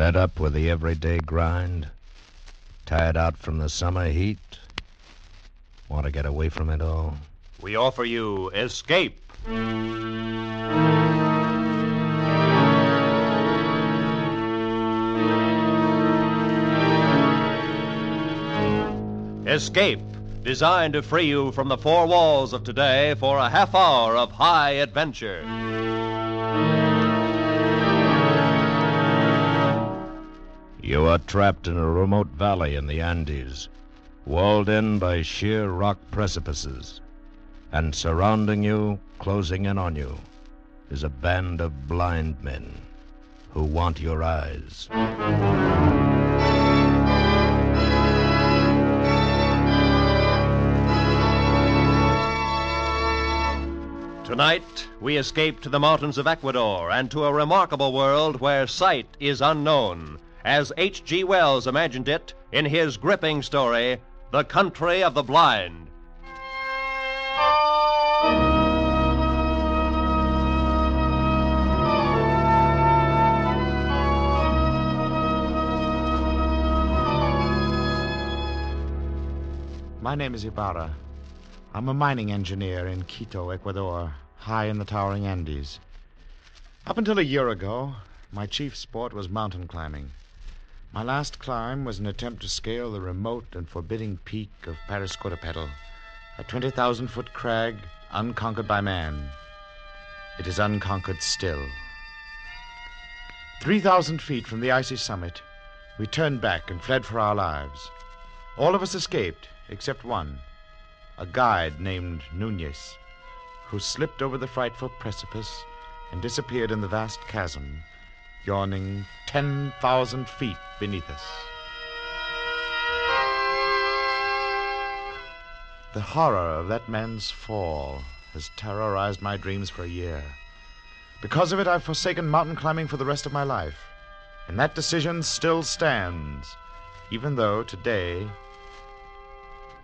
Fed up with the everyday grind? Tired out from the summer heat? Want to get away from it all? We offer you Escape. Escape, designed to free you from the four walls of today for a half hour of high adventure. You are trapped in a remote valley in the Andes, walled in by sheer rock precipices. And surrounding you, closing in on you, is a band of blind men who want your eyes. Tonight, we escape to the mountains of Ecuador and to a remarkable world where sight is unknown, as H.G. Wells imagined it in his gripping story, The Country of the Blind. My name is Ibarra. I'm a mining engineer in Quito, Ecuador, high in the towering Andes. Up until a year ago, my chief sport was mountain climbing. My last climb was an attempt to scale the remote and forbidding peak of Parascotopetl, a 20,000 foot crag unconquered by man. It is unconquered still. 3,000 feet from the icy summit, we turned back and fled for our lives. All of us escaped, except one, a guide named Nunez, who slipped over the frightful precipice and disappeared in the vast chasm, yawning 10,000 feet beneath us. The horror of that man's fall has terrorized my dreams for a year. Because of it, I've forsaken mountain climbing for the rest of my life. And that decision still stands, even though today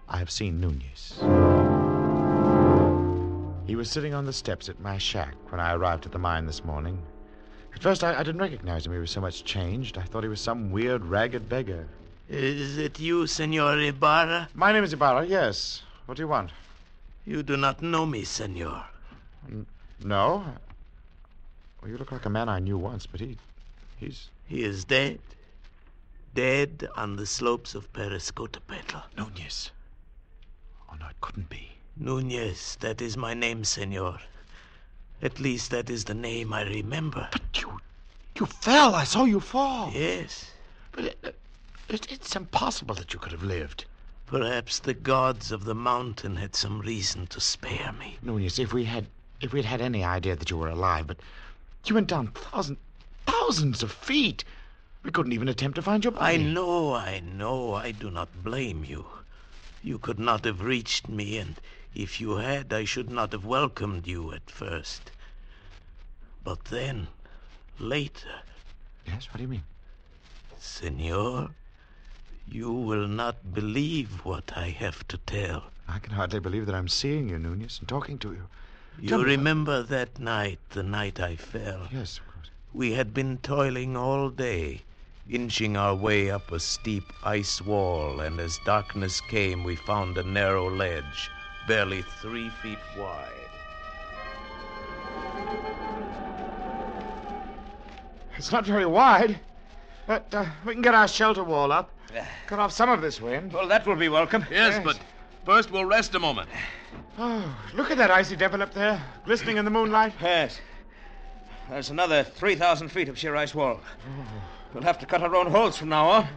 I have seen Nunez. He was sitting on the steps at my shack when I arrived at the mine this morning. At first, I, I didn't recognize him. He was so much changed. I thought he was some weird, ragged beggar. Is it you, Senor Ibarra? My name is Ibarra, yes. What do you want? You do not know me, Senor. No? Well, you look like a man I knew once, but he. he's. He is dead. Dead on the slopes of Parascotopetl. Nunez. Oh, no, it couldn't be. Nunez, that is my name, Senor. At least that is the name I remember. But you. you fell. I saw you fall. Yes. But it, it, it's impossible that you could have lived. Perhaps the gods of the mountain had some reason to spare me. Nunez, if we had. if we'd had any idea that you were alive, but you went down thousands. thousands of feet. We couldn't even attempt to find your body. I know, I know. I do not blame you. You could not have reached me, and if you had, I should not have welcomed you at first. But then, later. Yes, what do you mean? Senor, you will not believe what I have to tell. I can hardly believe that I'm seeing you, Nunez, and talking to you. You Tell me- remember that night, the night I fell? Yes, of course. We had been toiling all day, inching our way up a steep ice wall, and as darkness came, we found a narrow ledge, barely three feet wide. It's not very wide, but uh, we can get our shelter wall up. Cut off some of this wind. Well, that will be welcome. Yes, Yes. but first we'll rest a moment. Oh, look at that icy devil up there, glistening in the moonlight. Yes. There's another 3,000 feet of sheer ice wall. We'll have to cut our own holes from now on.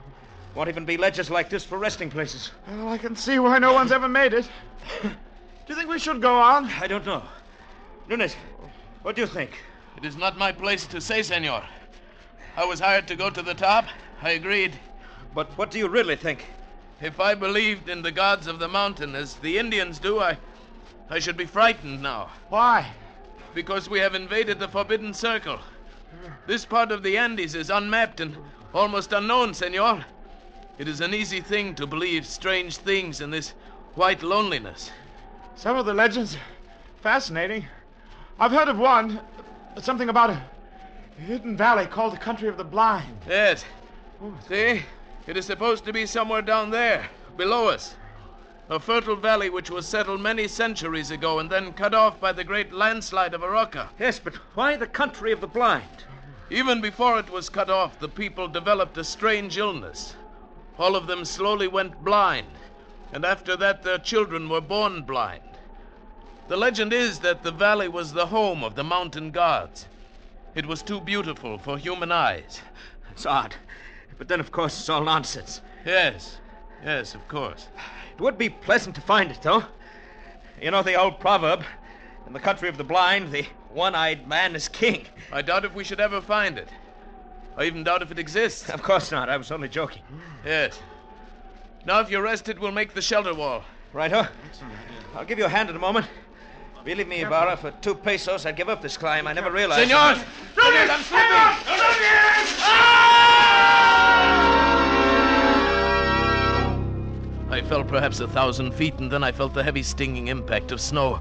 Won't even be ledges like this for resting places. Well, I can see why no one's ever made it. Do you think we should go on? I don't know. Nunez, what do you think? It is not my place to say, senor. I was hired to go to the top. I agreed. But what do you really think? If I believed in the gods of the mountain as the Indians do, I. I should be frightened now. Why? Because we have invaded the Forbidden Circle. This part of the Andes is unmapped and almost unknown, senor. It is an easy thing to believe strange things in this white loneliness. Some of the legends fascinating. I've heard of one, something about a hidden valley called the Country of the Blind. Yes. Oh. See? It is supposed to be somewhere down there, below us. A fertile valley which was settled many centuries ago and then cut off by the great landslide of Arauca. Yes, but why the country of the blind? Even before it was cut off, the people developed a strange illness. All of them slowly went blind, and after that, their children were born blind. The legend is that the valley was the home of the mountain gods. It was too beautiful for human eyes. It's odd. But then, of course, it's all nonsense. Yes, yes, of course. It would be pleasant to find it, though. You know the old proverb in the country of the blind, the one eyed man is king. I doubt if we should ever find it. I even doubt if it exists. Of course not. I was only joking. Yes. Now, if you're rested, we'll make the shelter wall. Right, huh? I'll give you a hand in a moment. Believe me, Ibarra, for two pesos, I'd give up this climb. I never realized. Senor! Senor, I'm slipping! I fell perhaps a thousand feet, and then I felt the heavy stinging impact of snow.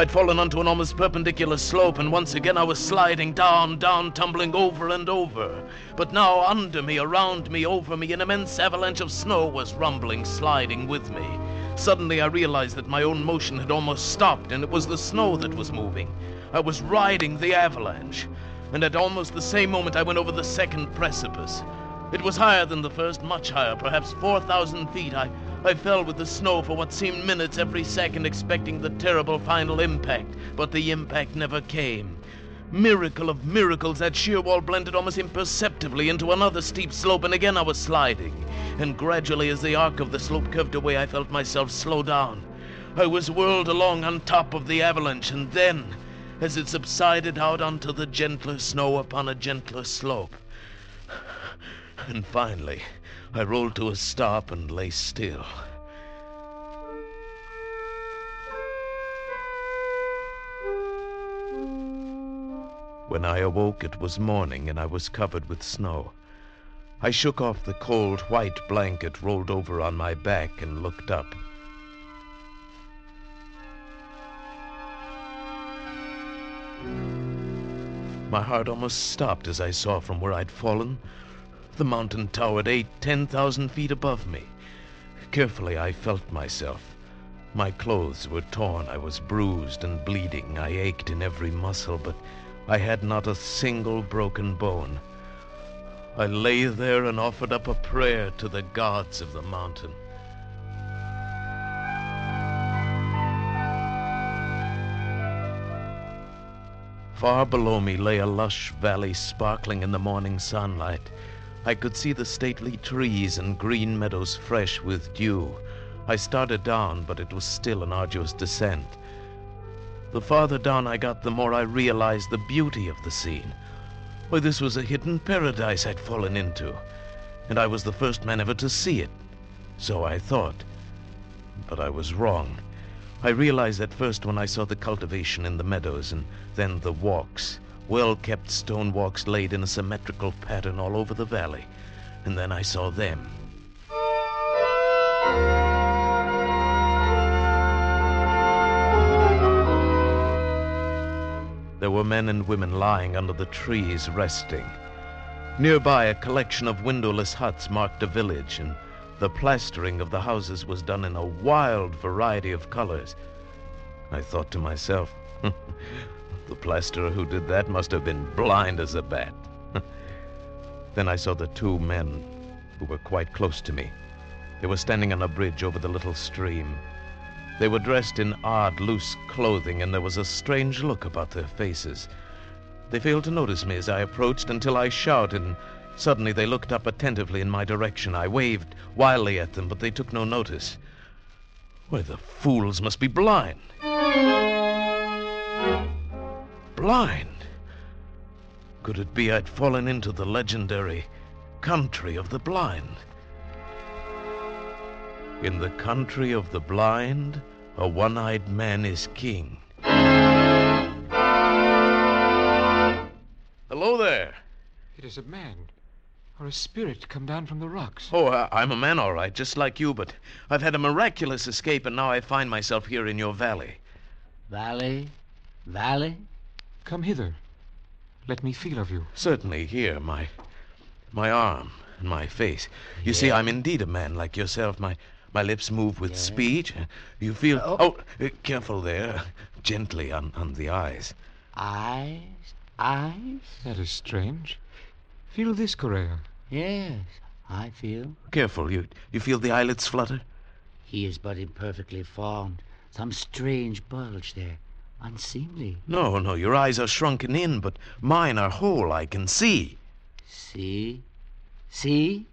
I'd fallen onto an almost perpendicular slope, and once again I was sliding down, down, tumbling over and over. But now, under me, around me, over me, an immense avalanche of snow was rumbling, sliding with me. Suddenly, I realized that my own motion had almost stopped, and it was the snow that was moving. I was riding the avalanche. And at almost the same moment, I went over the second precipice. It was higher than the first, much higher, perhaps 4,000 feet. I, I fell with the snow for what seemed minutes every second, expecting the terrible final impact, but the impact never came. Miracle of miracles, that sheer wall blended almost imperceptibly into another steep slope, and again I was sliding. And gradually, as the arc of the slope curved away, I felt myself slow down. I was whirled along on top of the avalanche, and then, as it subsided out onto the gentler snow upon a gentler slope, and finally, I rolled to a stop and lay still. When I awoke, it was morning and I was covered with snow. I shook off the cold white blanket rolled over on my back and looked up. My heart almost stopped as I saw from where I'd fallen. The mountain towered eight, ten thousand feet above me. Carefully, I felt myself. My clothes were torn. I was bruised and bleeding. I ached in every muscle, but I had not a single broken bone. I lay there and offered up a prayer to the gods of the mountain. Far below me lay a lush valley sparkling in the morning sunlight. I could see the stately trees and green meadows fresh with dew. I started down, but it was still an arduous descent. The farther down I got, the more I realized the beauty of the scene. Why, this was a hidden paradise I'd fallen into, and I was the first man ever to see it. So I thought. But I was wrong. I realized that first when I saw the cultivation in the meadows, and then the walks, well kept stone walks laid in a symmetrical pattern all over the valley. And then I saw them. There were men and women lying under the trees resting. Nearby, a collection of windowless huts marked a village, and the plastering of the houses was done in a wild variety of colors. I thought to myself, the plasterer who did that must have been blind as a bat. then I saw the two men who were quite close to me. They were standing on a bridge over the little stream. They were dressed in odd, loose clothing, and there was a strange look about their faces. They failed to notice me as I approached until I shouted, and suddenly they looked up attentively in my direction. I waved wildly at them, but they took no notice. Why, the fools must be blind. Blind? could it be I'd fallen into the legendary country of the blind? In the country of the blind, a one eyed man is king. Hello there. It is a man or a spirit come down from the rocks. Oh, I- I'm a man, all right, just like you, but I've had a miraculous escape, and now I find myself here in your valley. Valley? Valley? Come hither. Let me feel of you. Certainly, here, my my arm and my face. You see, I'm indeed a man like yourself. My my lips move with speech. You feel. Oh, uh, careful there. Gently on, on the eyes. Eyes? Eyes? That is strange. Feel this, Correa. Yes, I feel. Careful. You you feel the eyelids flutter? He is but imperfectly formed. Some strange bulge there. Unseemly. No, no, your eyes are shrunken in, but mine are whole. I can see. See? See?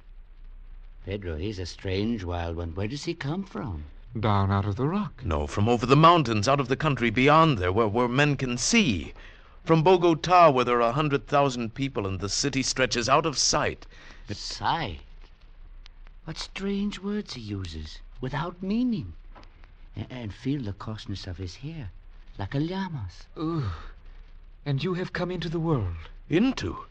Pedro, he's a strange wild one. Where does he come from? Down out of the rock. No, from over the mountains, out of the country beyond there, where, where men can see. From Bogota, where there are a hundred thousand people and the city stretches out of sight. Sight. What strange words he uses, without meaning. And feel the coarseness of his hair, like a llama's. Ugh. And you have come into the world. Into?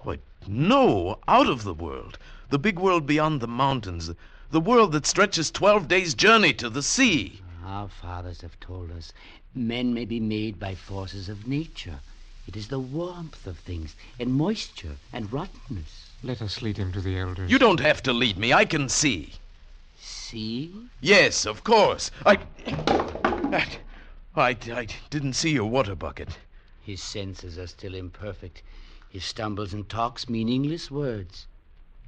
Why, no, out of the world. The big world beyond the mountains. The, the world that stretches 12 days' journey to the sea. Our fathers have told us men may be made by forces of nature. It is the warmth of things, and moisture, and rottenness. Let us lead him to the elders. You don't have to lead me. I can see. See? Yes, of course. I. I, I, I didn't see your water bucket. His senses are still imperfect. He stumbles and talks meaningless words.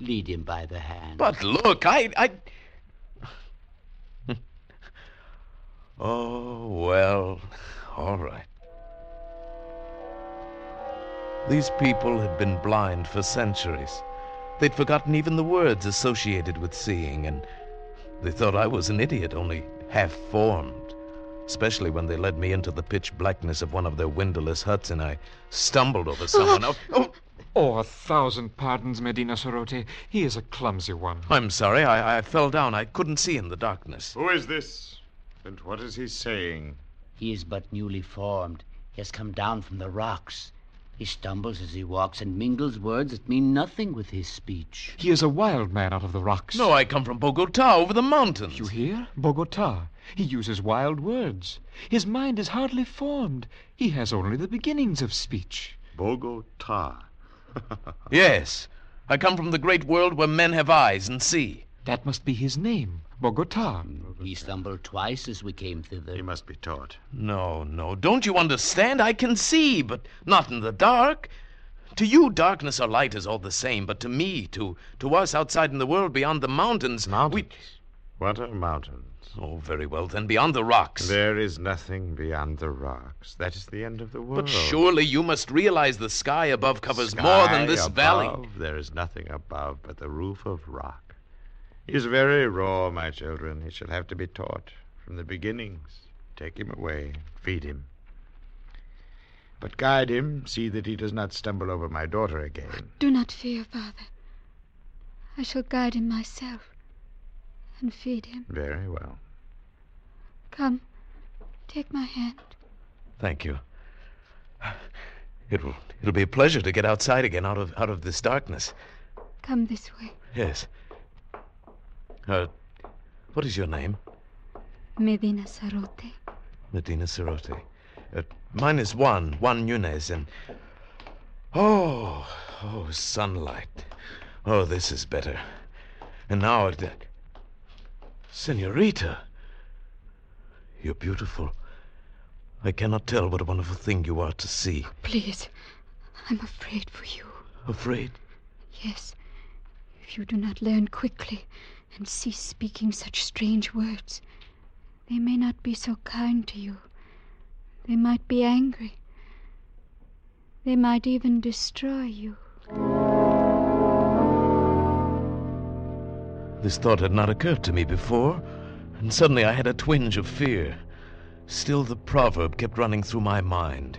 Lead him by the hand. But look, I. I... oh, well, all right. These people had been blind for centuries. They'd forgotten even the words associated with seeing, and they thought I was an idiot, only half formed. Especially when they led me into the pitch blackness of one of their windowless huts and I stumbled over someone. Oh, oh, Oh, a thousand pardons, Medina Sarote. He is a clumsy one. I'm sorry, I, I fell down. I couldn't see in the darkness. Who is this? And what is he saying? He is but newly formed. He has come down from the rocks. He stumbles as he walks and mingles words that mean nothing with his speech. He is a wild man out of the rocks. No, I come from Bogota, over the mountains. You hear? Bogota. He uses wild words. His mind is hardly formed. He has only the beginnings of speech. Bogota. Yes. I come from the great world where men have eyes and see. That must be his name, Bogota. He stumbled twice as we came thither. He must be taught. No, no. Don't you understand? I can see, but not in the dark. To you, darkness or light is all the same, but to me, to to us outside in the world beyond the mountains, Mountains? we. What are mountains? Oh, very well, then beyond the rocks. There is nothing beyond the rocks. That is the end of the world. But surely you must realize the sky above covers more than Sky this valley. There is nothing above but the roof of rock. He is very raw, my children. He shall have to be taught from the beginnings. Take him away, feed him. But guide him, see that he does not stumble over my daughter again. Do not fear, Father. I shall guide him myself and feed him. Very well. Come, take my hand. Thank you. It'll it'll be a pleasure to get outside again out of out of this darkness. Come this way. Yes. Uh, what is your name? Medina Sarote. Medina Sarote. Uh, mine is Juan, Juan Nunez, and. Oh, oh, sunlight. Oh, this is better. And now it. Senorita! You're beautiful. I cannot tell what a wonderful thing you are to see. Please, I'm afraid for you. Afraid? Yes, if you do not learn quickly and cease speaking such strange words, they may not be so kind to you. They might be angry. They might even destroy you. This thought had not occurred to me before, and suddenly I had a twinge of fear. Still, the proverb kept running through my mind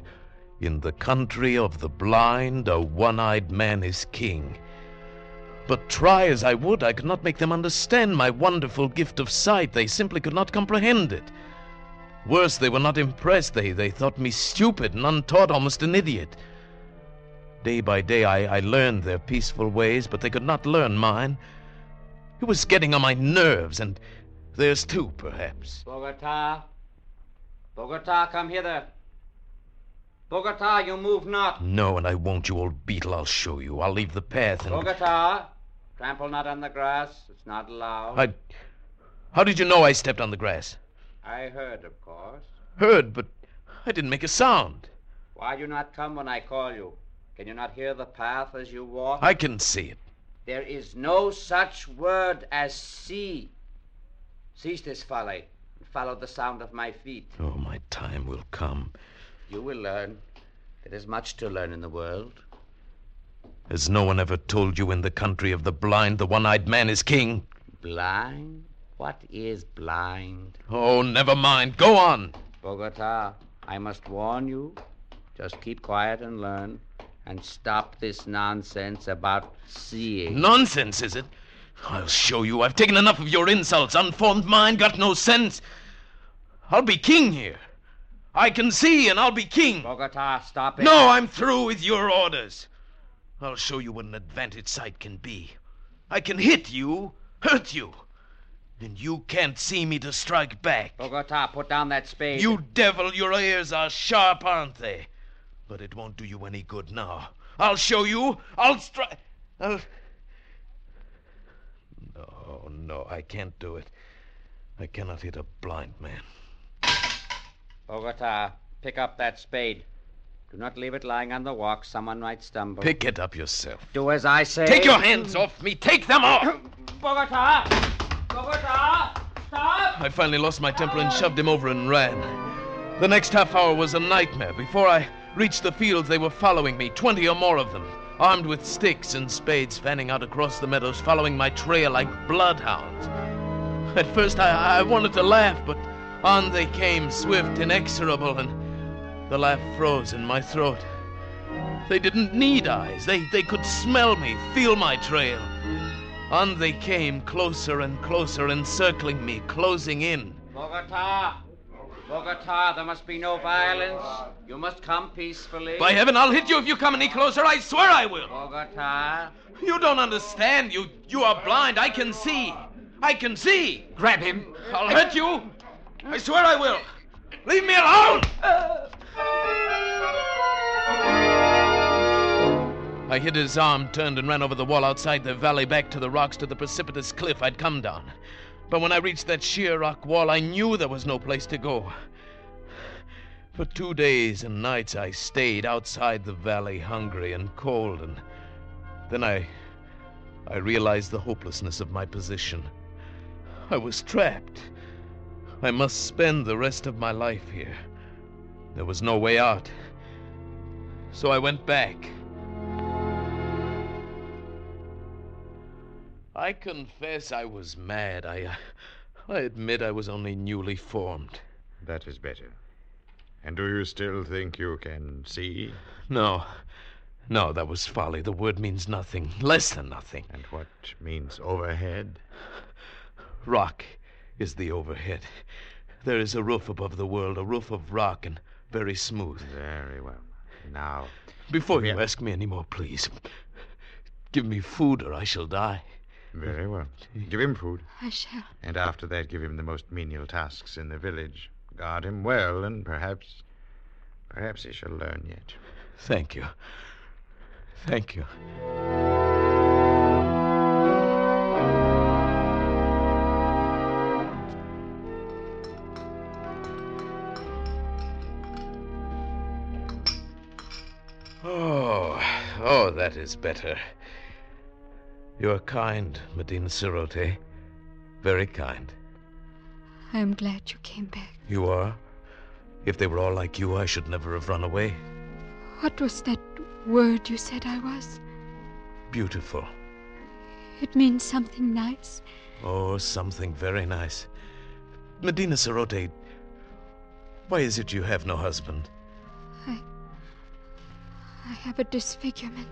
In the country of the blind, a one eyed man is king. But try as I would, I could not make them understand my wonderful gift of sight. They simply could not comprehend it. Worse, they were not impressed. They, they thought me stupid and untaught, almost an idiot. Day by day, I, I learned their peaceful ways, but they could not learn mine. It was getting on my nerves, and theirs too, perhaps. Bogota. Bogota, come hither. Bogota, you move not. No, and I won't, you old beetle. I'll show you. I'll leave the path and. Bogota, trample not on the grass. It's not allowed. I. How did you know I stepped on the grass? I heard, of course. Heard, but I didn't make a sound. Why do you not come when I call you? Can you not hear the path as you walk? I can see it. There is no such word as see. Cease this folly and follow the sound of my feet. Oh, my time will come. You will learn. There is much to learn in the world. Has no one ever told you in the country of the blind the one eyed man is king? Blind? What is blind? Oh, never mind. Go on. Bogota, I must warn you. Just keep quiet and learn. And stop this nonsense about seeing. Nonsense, is it? I'll show you. I've taken enough of your insults. Unformed mind, got no sense. I'll be king here. I can see, and I'll be king. Bogota, stop it. No, I'm through with your orders. I'll show you what an advantage sight can be. I can hit you, hurt you, and you can't see me to strike back. Bogota, put down that spade. You devil, your ears are sharp, aren't they? But it won't do you any good now. I'll show you. I'll strike. I'll. No, no, I can't do it. I cannot hit a blind man. Bogota, pick up that spade. Do not leave it lying on the walk. Someone might stumble. Pick it up yourself. Do as I say. Take your hands off me. Take them off. Bogota! Bogota! Stop! I finally lost my temper and shoved him over and ran. The next half hour was a nightmare. Before I reached the fields, they were following me, twenty or more of them, armed with sticks and spades, fanning out across the meadows, following my trail like bloodhounds. At first, I, I wanted to laugh, but on they came, swift, inexorable, and the laugh froze in my throat. They didn't need eyes. They, they could smell me, feel my trail. On they came, closer and closer, encircling me, closing in. Bogota! Bogota, there must be no violence. You must come peacefully. By heaven, I'll hit you if you come any closer. I swear I will. Bogota. You don't understand. You you are blind. I can see. I can see. Grab him. I'll hurt you. I swear I will. Leave me alone. I hit his arm, turned, and ran over the wall outside the valley back to the rocks to the precipitous cliff I'd come down. But when I reached that sheer rock wall, I knew there was no place to go. For two days and nights I stayed outside the valley, hungry and cold, and then I. I realized the hopelessness of my position. I was trapped. I must spend the rest of my life here. There was no way out. So I went back. I confess I was mad. I. uh, I admit I was only newly formed. That is better. And do you still think you can see? No. No, that was folly. The word means nothing. Less than nothing. And what means overhead? Rock is the overhead. There is a roof above the world, a roof of rock and very smooth. Very well. Now, Before you ask me any more, please, give me food or I shall die. Very well. Give him food. I shall. And after that, give him the most menial tasks in the village. Guard him well, and perhaps. Perhaps he shall learn yet. Thank you. Thank you. Oh, oh, that is better. You are kind, Medina Sarote. Very kind. I am glad you came back. You are. If they were all like you, I should never have run away. What was that word you said I was? Beautiful. It means something nice. Oh, something very nice. Medina Sarote, why is it you have no husband? I. I have a disfigurement.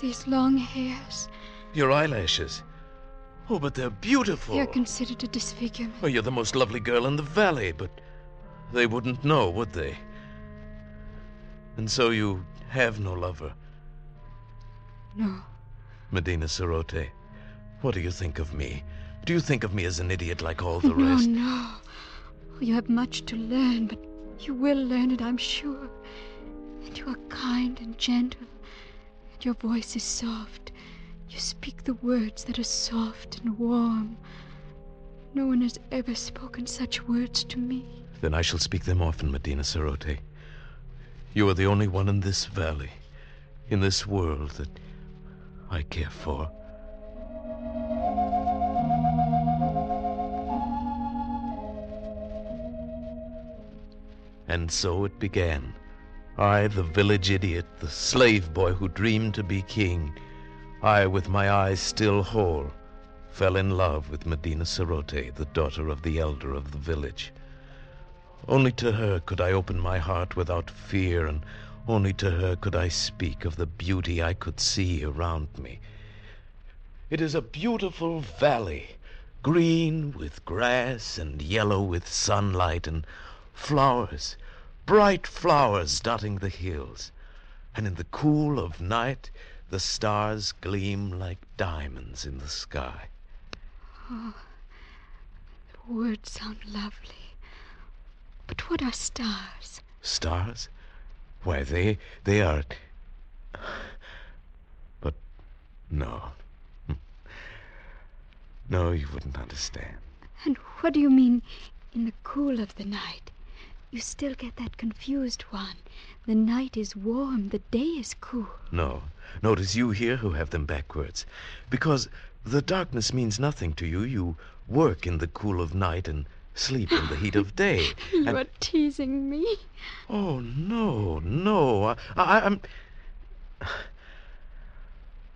These long hairs, Your eyelashes. Oh, but they're beautiful. they're considered a disfigurement. Oh, you're the most lovely girl in the valley, but they wouldn't know, would they? And so you have no lover, No, Medina Sarote. What do you think of me? Do you think of me as an idiot like all the no, rest? no. no. You have much to learn, but you will learn it, I'm sure. And you are kind and gentle, your voice is soft. You speak the words that are soft and warm. No one has ever spoken such words to me. Then I shall speak them often, Medina Sarote. You are the only one in this valley, in this world that I care for. And so it began. I, the village idiot, the slave boy who dreamed to be king, I, with my eyes still whole, fell in love with Medina Sarote, the daughter of the elder of the village. Only to her could I open my heart without fear, and only to her could I speak of the beauty I could see around me. It is a beautiful valley, green with grass and yellow with sunlight and flowers, bright flowers dotting the hills. And in the cool of night, the stars gleam like diamonds in the sky. Oh, the words sound lovely. But what are stars? Stars? Why, they they are. But no. No, you wouldn't understand. And what do you mean, in the cool of the night? You still get that confused one. The night is warm, the day is cool. No. No, it is you here who have them backwards. Because the darkness means nothing to you. You work in the cool of night and sleep in the heat of day. You and- are teasing me. Oh, no, no. I, I, I'm.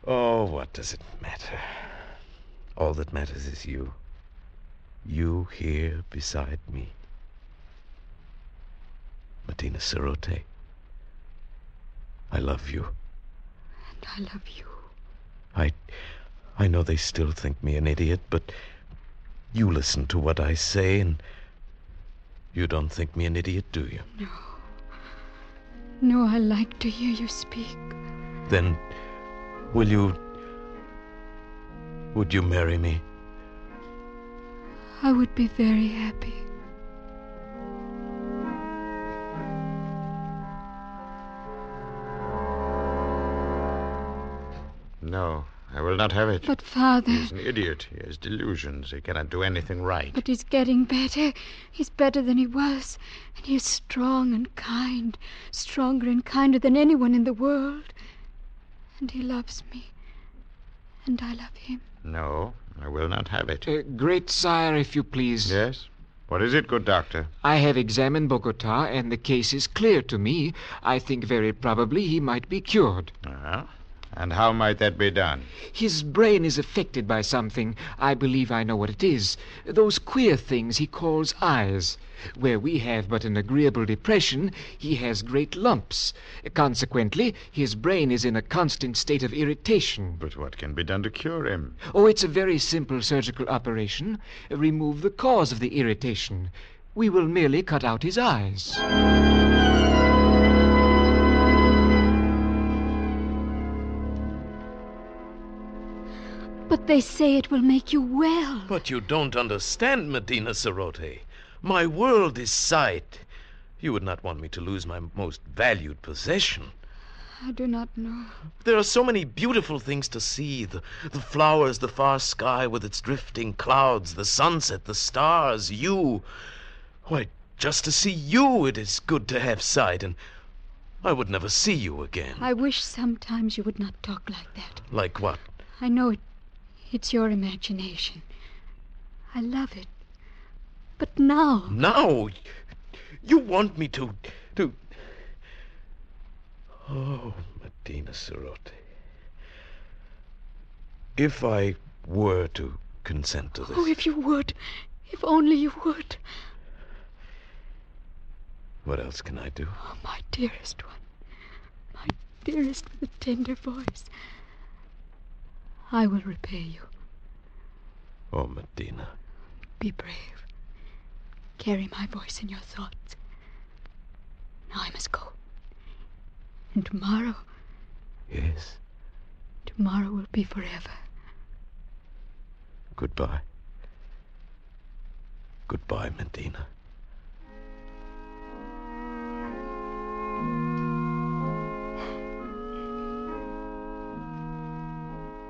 Oh, what does it matter? All that matters is you. You here beside me. Medina Sarote. I love you. And I love you. I. I know they still think me an idiot, but you listen to what I say, and you don't think me an idiot, do you? No. No, I like to hear you speak. Then will you. Would you marry me? I would be very happy. No, I will not have it. But, Father. He's an idiot. He has delusions. He cannot do anything right. But he's getting better. He's better than he was. And he is strong and kind. Stronger and kinder than anyone in the world. And he loves me. And I love him. No, I will not have it. Uh, great sire, if you please. Yes? What is it, good doctor? I have examined Bogota, and the case is clear to me. I think very probably he might be cured. Uh-huh. And how might that be done? His brain is affected by something. I believe I know what it is. Those queer things he calls eyes. Where we have but an agreeable depression, he has great lumps. Consequently, his brain is in a constant state of irritation. But what can be done to cure him? Oh, it's a very simple surgical operation. Remove the cause of the irritation. We will merely cut out his eyes. But they say it will make you well. But you don't understand, Medina Sarote. My world is sight. You would not want me to lose my most valued possession. I do not know. There are so many beautiful things to see the, the flowers, the far sky with its drifting clouds, the sunset, the stars, you. Why, just to see you, it is good to have sight, and I would never see you again. I wish sometimes you would not talk like that. Like what? I know it. It's your imagination. I love it. But now. Now, you want me to. to. Oh, Medina Sarote. If I were to consent to this. Oh, if you would. If only you would. What else can I do? Oh, my dearest one. My dearest with a tender voice. I will repay you. Oh, Medina. Be brave. Carry my voice in your thoughts. Now I must go. And tomorrow, Yes. tomorrow will be forever. Goodbye. Goodbye, Medina.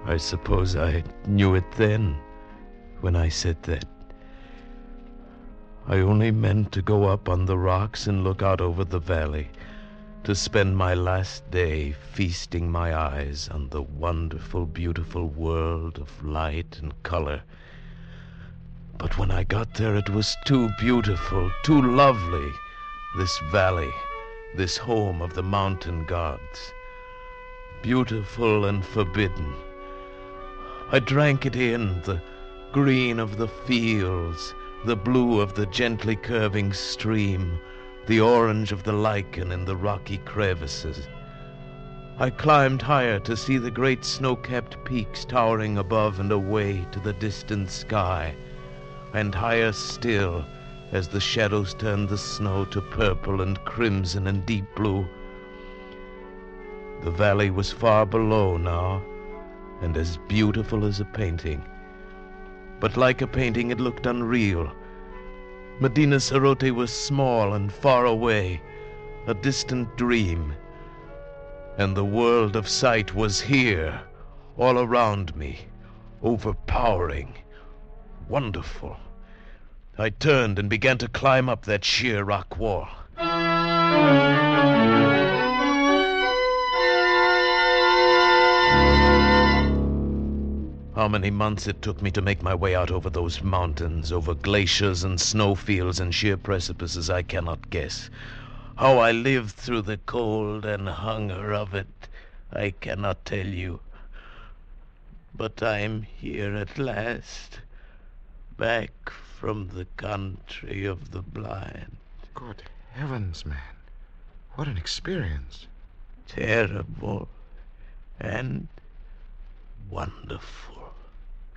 I suppose I knew it then when I said that. I only meant to go up on the rocks and look out over the valley, to spend my last day feasting my eyes on the wonderful, beautiful world of light and color. But when I got there, it was too beautiful, too lovely, this valley, this home of the mountain gods. Beautiful and forbidden. I drank it in, the green of the fields, the blue of the gently curving stream, the orange of the lichen in the rocky crevices. I climbed higher to see the great snow-capped peaks towering above and away to the distant sky, and higher still as the shadows turned the snow to purple and crimson and deep blue. The valley was far below now, and as beautiful as a painting. But like a painting, it looked unreal. Medina Sarote was small and far away, a distant dream. And the world of sight was here, all around me, overpowering, wonderful. I turned and began to climb up that sheer rock wall. How many months it took me to make my way out over those mountains, over glaciers and snowfields and sheer precipices, I cannot guess. How I lived through the cold and hunger of it, I cannot tell you. But I'm here at last, back from the country of the blind. Good heavens, man. What an experience. Terrible and wonderful.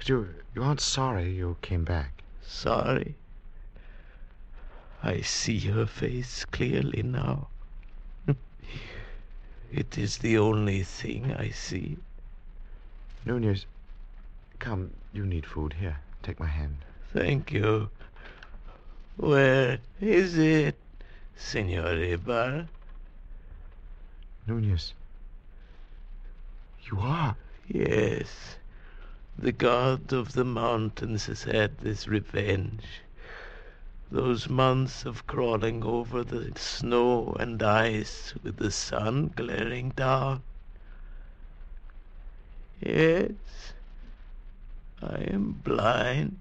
But you, you aren't sorry you came back. Sorry. I see her face clearly now. it is the only thing I see. Nunez, come, you need food. Here, take my hand. Thank you. Where is it, Senor Ibar? Nunez. You are? Yes. The god of the mountains has had this revenge. Those months of crawling over the snow and ice with the sun glaring down. Yes, I am blind.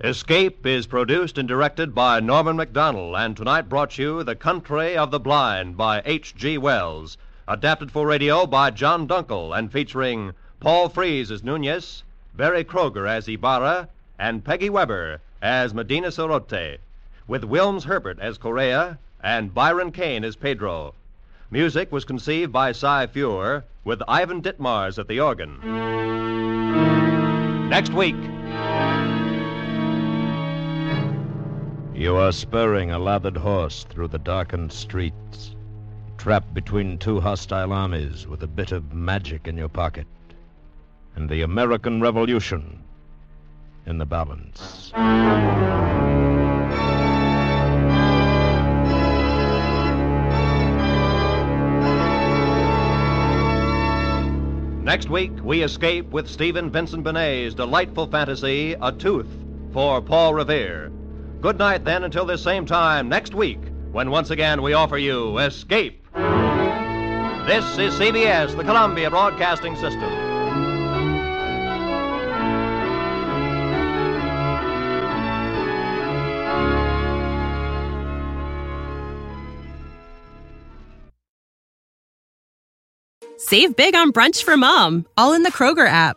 Escape is produced and directed by Norman Macdonnell, and tonight brought you The Country of the Blind by H.G. Wells, adapted for radio by John Dunkel, and featuring Paul Frees as Nunez, Berry Kroeger as Ibarra, and Peggy Webber as Medina Sarote, with Wilms Herbert as Correa and Byron Kane as Pedro. Music was conceived by Cy Feuer, with Ivan Ditmars at the organ. Next week. You are spurring a lathered horse through the darkened streets, trapped between two hostile armies with a bit of magic in your pocket, and the American Revolution in the balance. Next week, we escape with Stephen Vincent Benet's delightful fantasy, A Tooth, for Paul Revere. Good night, then, until this same time next week, when once again we offer you Escape. This is CBS, the Columbia Broadcasting System. Save big on brunch for mom, all in the Kroger app.